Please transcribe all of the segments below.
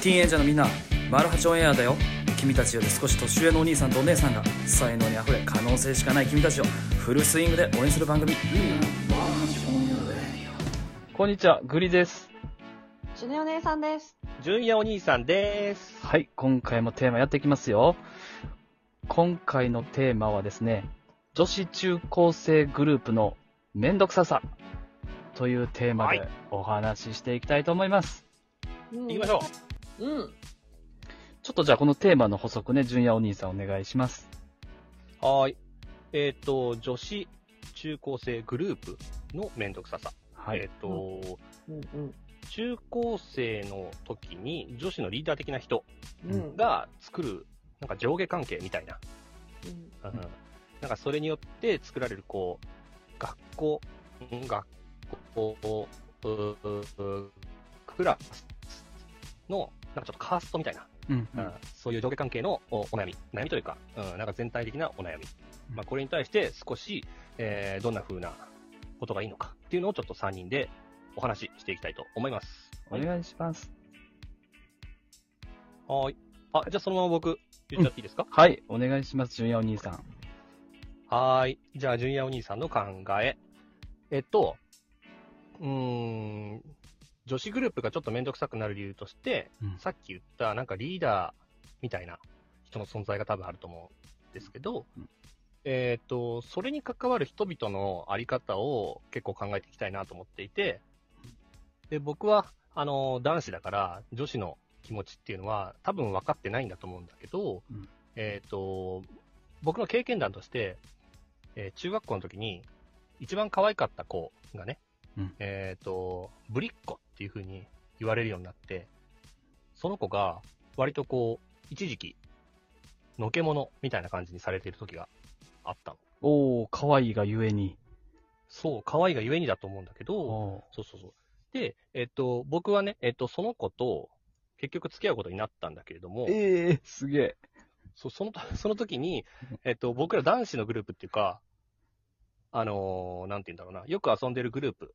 ティーンエイジャーのみんなマルハチオンエアだよ君たちより少し年上のお兄さんとお姉さんが才能にあふれ可能性しかない君たちをフルスイングで応援する番組こんにちは、グリです。ジュネお姉さんです。純也お兄さんです。はい、今回もテーマやっていきますよ。今回のテーマはですね、女子中高生グループのめんどくささというテーマではいお話ししていきたいと思います。行行きましょう。う。うん。ちょっとじゃあこのテーマの補足ね、純也お兄さんお願いします。はーい。えっ、と、女子中高生グループのめんどくささ。はい。えっ、と、うんうん。中高生の時に女子のリーダー的な人うん。が作る、なんか上下関係みたいな。うんなんかそれによって作られる、こう、学校、ん学校、うううクラスの、なんかちょっとカーストみたいな、うん、ううんん、そういう上下関係のおお悩み、悩みというか、うん、なんか全体的なお悩み。まあ、これに対して少し、えー、どんな風なことがいいのかっていうのをちょっと3人でお話ししていきたいと思います。お願いします。はーい。あ、じゃあそのまま僕言っちゃっていいですか、はい、お願いします、純也お兄さん。はーい。じゃあ、純也お兄さんの考え。えっと、うーん、女子グループがちょっとめんどくさくなる理由として、うん。さっき言ったなんかリーダーみたいな人の存在が多分あると思うんですけど、うん。えっと、それに関わる人々のあり方を結構考えていきたいなと思っていて、で、僕は、あの、男子だから女子の気持ちっていうのは多分分かってないんだと思うんだけど、うん。えっと、僕の経験談として、えー中学校の時に一番可愛かった子がね、うん。えっ、と、ぶりっ子っていう風に言われるようになって、その子が割とこう、一時期、のけ者みたいな感じにされている時があったの。おー、可愛いがゆえに。そう、可愛いがゆえにだと思うんだけど、おそうそうそう。で、えっ、と、僕はね、えっ、と、その子と結局付き合うことになったんだけれども、ええー、すげえ。そう、その、その時に、えっと、僕ら男子のグループっていうか、あのーなんて言うんだろうな、よく遊んでるグループうん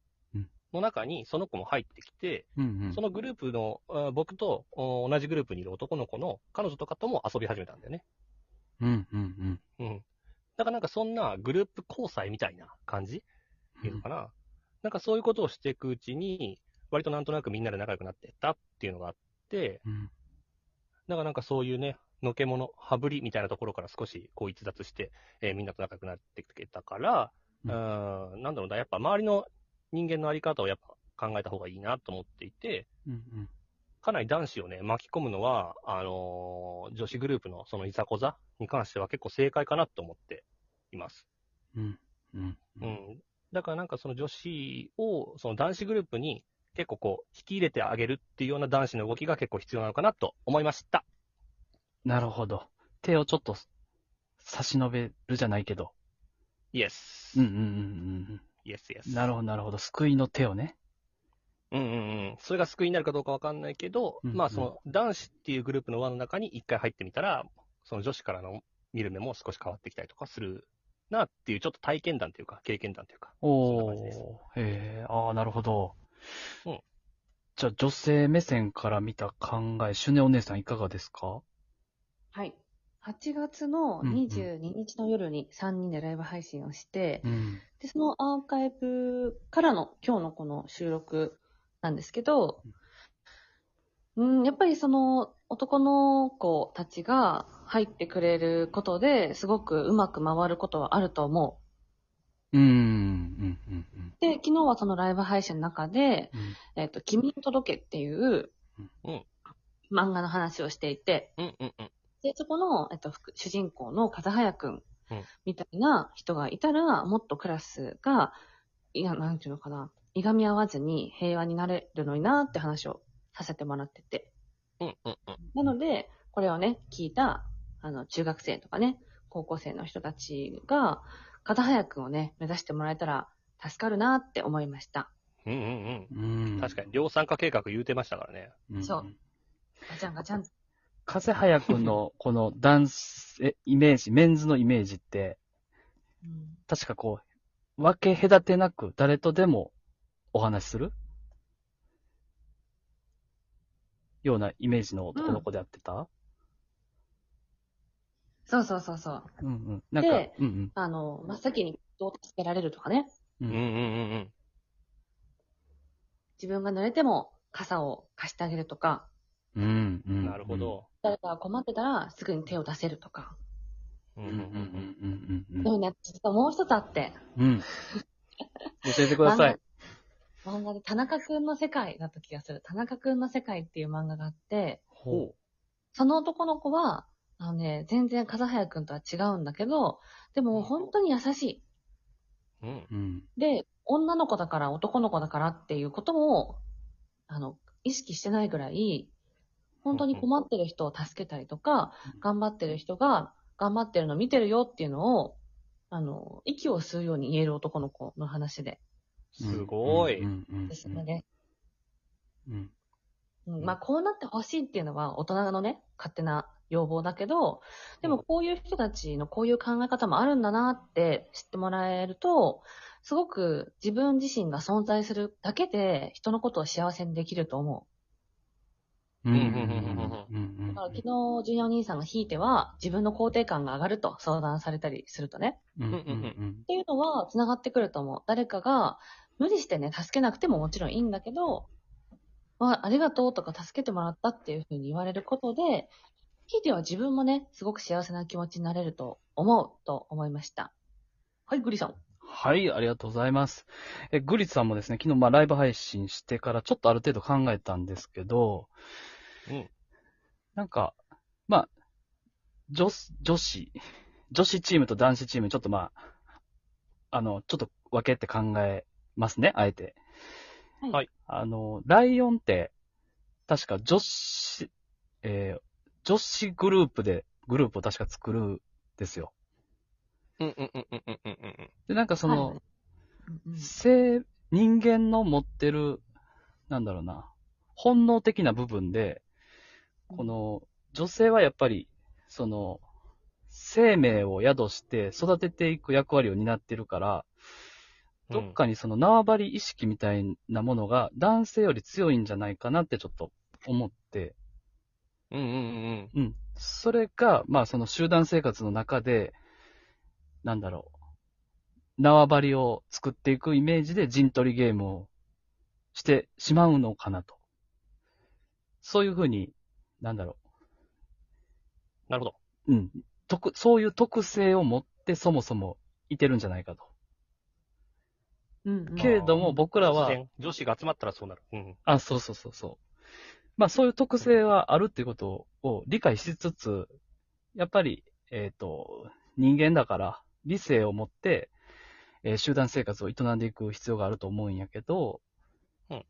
の中にその子も入ってきて、うんうん。そのグループの、あ僕とお同じグループにいる男の子の彼女とかとも遊び始めたんだよね。うんうんうん。うん。だからなんかそんなグループ交際みたいな感じ？っていうのかな？なんかそういうことをしていくうちに、割となんとなくみんなで仲良くなってったっていうのがあって、うんだからなんかそういうね、のけもの、羽振りみたいなところから少しこう逸脱して、えーみんなと仲良くなってきたから、ううんーん、なんだろうな、やっぱ周りの人間のあり方をやっぱ考えた方がいいなと思っていて、うんうん。かなり男子をね、巻き込むのは、あのー女子グループのそのいざこざに関しては結構正解かなと思っています。うんうん。うん。だからなんかその女子を、その男子グループに結構こう、引き入れてあげるっていうような男子の動きが結構必要なのかなと思いました。なるほど。手をちょっと差し伸べるじゃないけど。イエス。うんうんうんイエスイエス。うん。なるほど、なるほど。救いの手をね。うんうんうん。それが救いになるかどうかわかんないけど、うんうんまあその男子っていうグループの輪の中に一回入ってみたら、その女子からの見る目も少し変わってきたりとかするなっていうちょっと体験談というか、経験談というか。おそんな感じですー。へえ、ああ、なるほど。うん。じゃあ、女性目線から見た考え、シュネお姉さんいかがですか？はい。8月のうんうん22日の夜に3人でライブ配信をして、うん。で、そのアーカイブからの今日のこの収録なんですけど、うん、やっぱりその男の子たちが入ってくれることですごくうまく回ることはあると思うん、うん、うん、うんう。で、昨日はそのライブ配信の中で、うん。えっ、と、君に届けっていううん漫画の話をしていて、うんうんうん。で、そこの、えっと、副主人公の風早くんうんみたいな人がいたら、もっとクラスが、いや、なんていうのかな、いがみ合わずに平和になれるのになって話をさせてもらってて。うんうんうん。なので、これをね、聞いた、あの、中学生とかね、高校生の人たちが、風早くんをね、目指してもらえたら助かるなって思いました。うんうんうん。うん。確かに、量産化計画言うてましたからね。にそう。ガチャンガチャン。風早くんの このダンス、え、イメージ、メンズのイメージって、うん確かこう、分け隔てなく誰とでもお話しする？ようなイメージの男の子であってた？そうそうそうそう。うんうん。なんかで、うんあの、真っ先に人を助けられるとかね。うん。うんうんうんうん自分が濡れても傘を貸してあげるとか、うん。ううんん。なるほ。ど。誰かが困ってたらすぐに手を出せるとか。うんうんうんうんうんそういうの実はもう一つあって、うん。うん。教えてください。漫画で田中くんの世界だった気がする。田中くんの世界っていう漫画があって、ほその男の子は、あのね、全然風早くんとは違うんだけど、でも本当に優しい。うん。う。うん。で、女の子だから男の子だからっていうことも、あの、意識してないぐらい、本当に困ってる人を助けたりとか、頑張ってる人が頑張ってるの見てるよっていうのを、あの、息を吸うように言える男の子の話で。すごい。ですので、うん。うんまあ、こうなってほしいっていうのは大人のね、勝手な要望だけど、でもこういう人たちのこういう考え方もあるんだなって知ってもらえると、すごく自分自身が存在するだけで人のことを幸せにできると思うんうんうんうんうんう。だから昨日、ジュニアお兄さんが引いては自分の肯定感が上がると相談されたりするとね。うんうんうんっていうのは繋がってくると思う。誰かが無理してね、助けなくてももちろんいいんだけど、まあ、ありがとうとか助けてもらったっていうふうに言われることで、ひいては自分もね、すごく幸せな気持ちになれると思うと思いました。はい、グリさん。はい、ありがとうございます。え、グリツさんもですね、昨日まあライブ配信してからちょっとある程度考えたんですけど、うん。なんか、まあ、女子、女子、女子チームと男子チーム、ちょっとまあ、あの、ちょっと分けて考えますね、あえて。はい。あの、ライオンって、確か女子、えー女子グループで、グループを確か作るんですよ。うんうんうんうんうんうんうん。で、なんかその、はい性、人間の持ってる、なんだろうな、本能的な部分で、この、女性はやっぱり、その、生命を宿して育てていく役割を担ってるから、どっかにその縄張り意識みたいなものが男性より強いんじゃないかなってちょっと思って、うんうんうんうん。それが、まあその集団生活の中で、なんだろう、縄張りを作っていくイメージで陣取りゲームをしてしまうのかなと。そういうふうに、なんだろなるほど。う、うん。特、そういう特性を持ってそもそもいてるんじゃないかと。うんうんけれども僕らは女子が集まったらそうなる。うん。あ、そうそうそうそう。まあそういう特性はあるっていうことを理解しつつ、やっぱり、えっ、と、人間だから理性を持って、えー集団生活を営んでいく必要があると思うんやけど、うん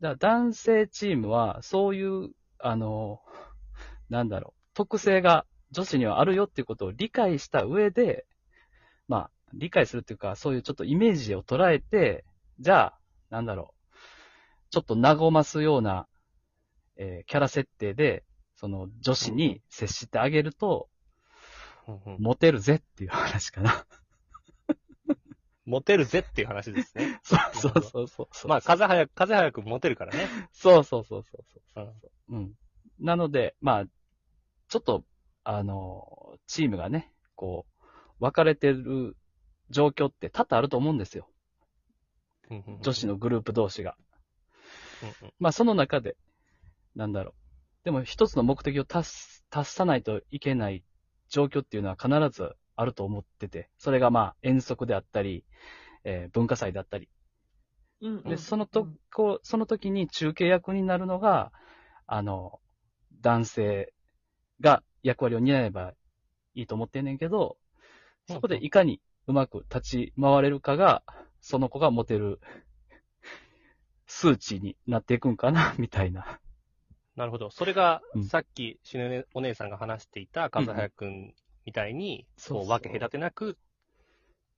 だから男性チームはそういう、あの、なんだろう、特性が女子にはあるよっていうことを理解した上で、まあ、理解するっていうか、そういうちょっとイメージを捉えて、じゃあ、なんだろう、ちょっと和ますような、えーキャラ設定で、その女子に接してあげると、うんうんモテるぜっていう話かな。モテるぜっていう話ですね。そうそうそうそうそう。まあ、風早く、風早くモテるからね。そうそうそうそうそううんそう。うん。なので、まあ、ちょっと、あの、チームがね、こう、分かれてる状況って多々あると思うんですよ。女子のグループ同士が。まあ、その中で、なんだろう。でも、一つの目的を達す達さないといけない状況っていうのは必ずあると思ってて、それがまあ、遠足であったり、えー文化祭であったり。で、そのと、こう、その時に中継役になるのが、あの、男性が役割を担えばいいと思ってんねんけど、そこでいかにうまく立ち回れるかが、その子が持てる 数値になっていくんかな、みたいな。なるほど。それがうん、さっき、しねお姉さんが話していた、風早くんみたいに、そう分け隔てなく、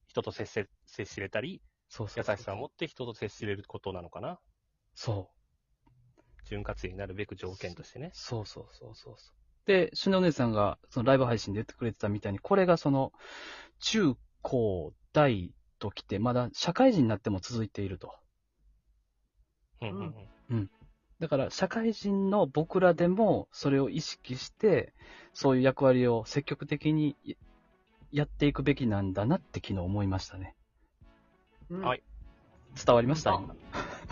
人と接せ、接しれたり、そうそう優しさを持って人と接しれることなのかな。そう。潤滑油になるべく条件としてね。そうそうそうそうそう。で、しのお姉さんが、そのライブ配信で言ってくれてたみたいに、これがその、中高大ときて、まだ社会人になっても続いていると。うんうんうん。うんだから、社会人の僕らでも、それを意識して、そういう役割を積極的にややっていくべきなんだなって昨日思いましたね。うんはい伝わりました？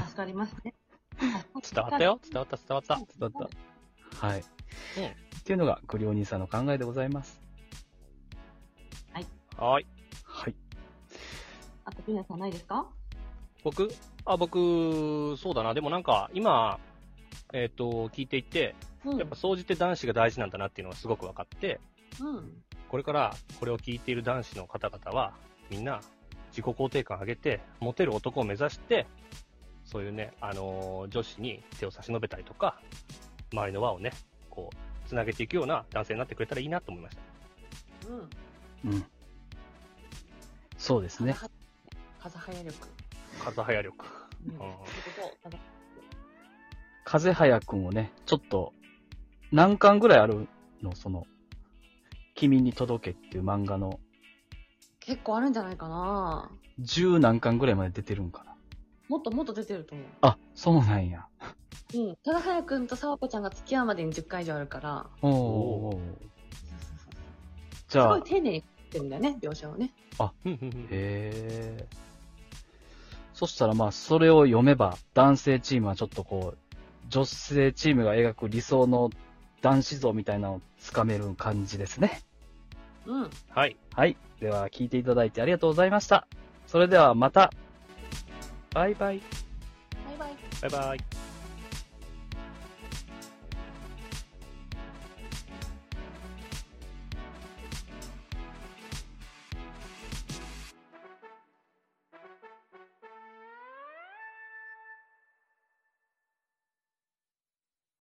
助かりますね。伝わったよ伝わった伝わった。伝わった。はい。うんっていうのが、グリお兄さんの考えでございます。はい。はい。あと、ピネさんないですか？僕？あ、僕、そうだな。でもなんか、今、えっ、と、聞いていて、うんやっぱ総じて男子が大事なんだなっていうのがすごく分かって、うん。これからこれを聞いている男子の方々は、みんな自己肯定感上げて、モテる男を目指して、そういうね、あのー女子に手を差し伸べたりとか、周りの輪をね、こう、つなげていくような男性になってくれたらいいなと思いました。うん。うん。そうですね。風早力。風早力。うん。風早くんをね、ちょっと、何巻ぐらいあるのその、君に届けっていう漫画の、結構あるんじゃないかな十何巻ぐらいまで出てるんかな。もっともっと出てると思う。あ、そうなんや。うん。ただ早くんとさわこちゃんが付き合うまでに10回以上あるから、おーおじゃあすごい、丁寧に言ってるんだよね、描写をね。うんうんうんへえ。そしたらまあ、それを読めば、男性チームはちょっとこう、女性チームが描く理想の男子像みたいなのをつかめる感じですね。うん。はい。はい。では、聞いていただいてありがとうございました。それではまた。バイバイ。バイバイ。バイバイ。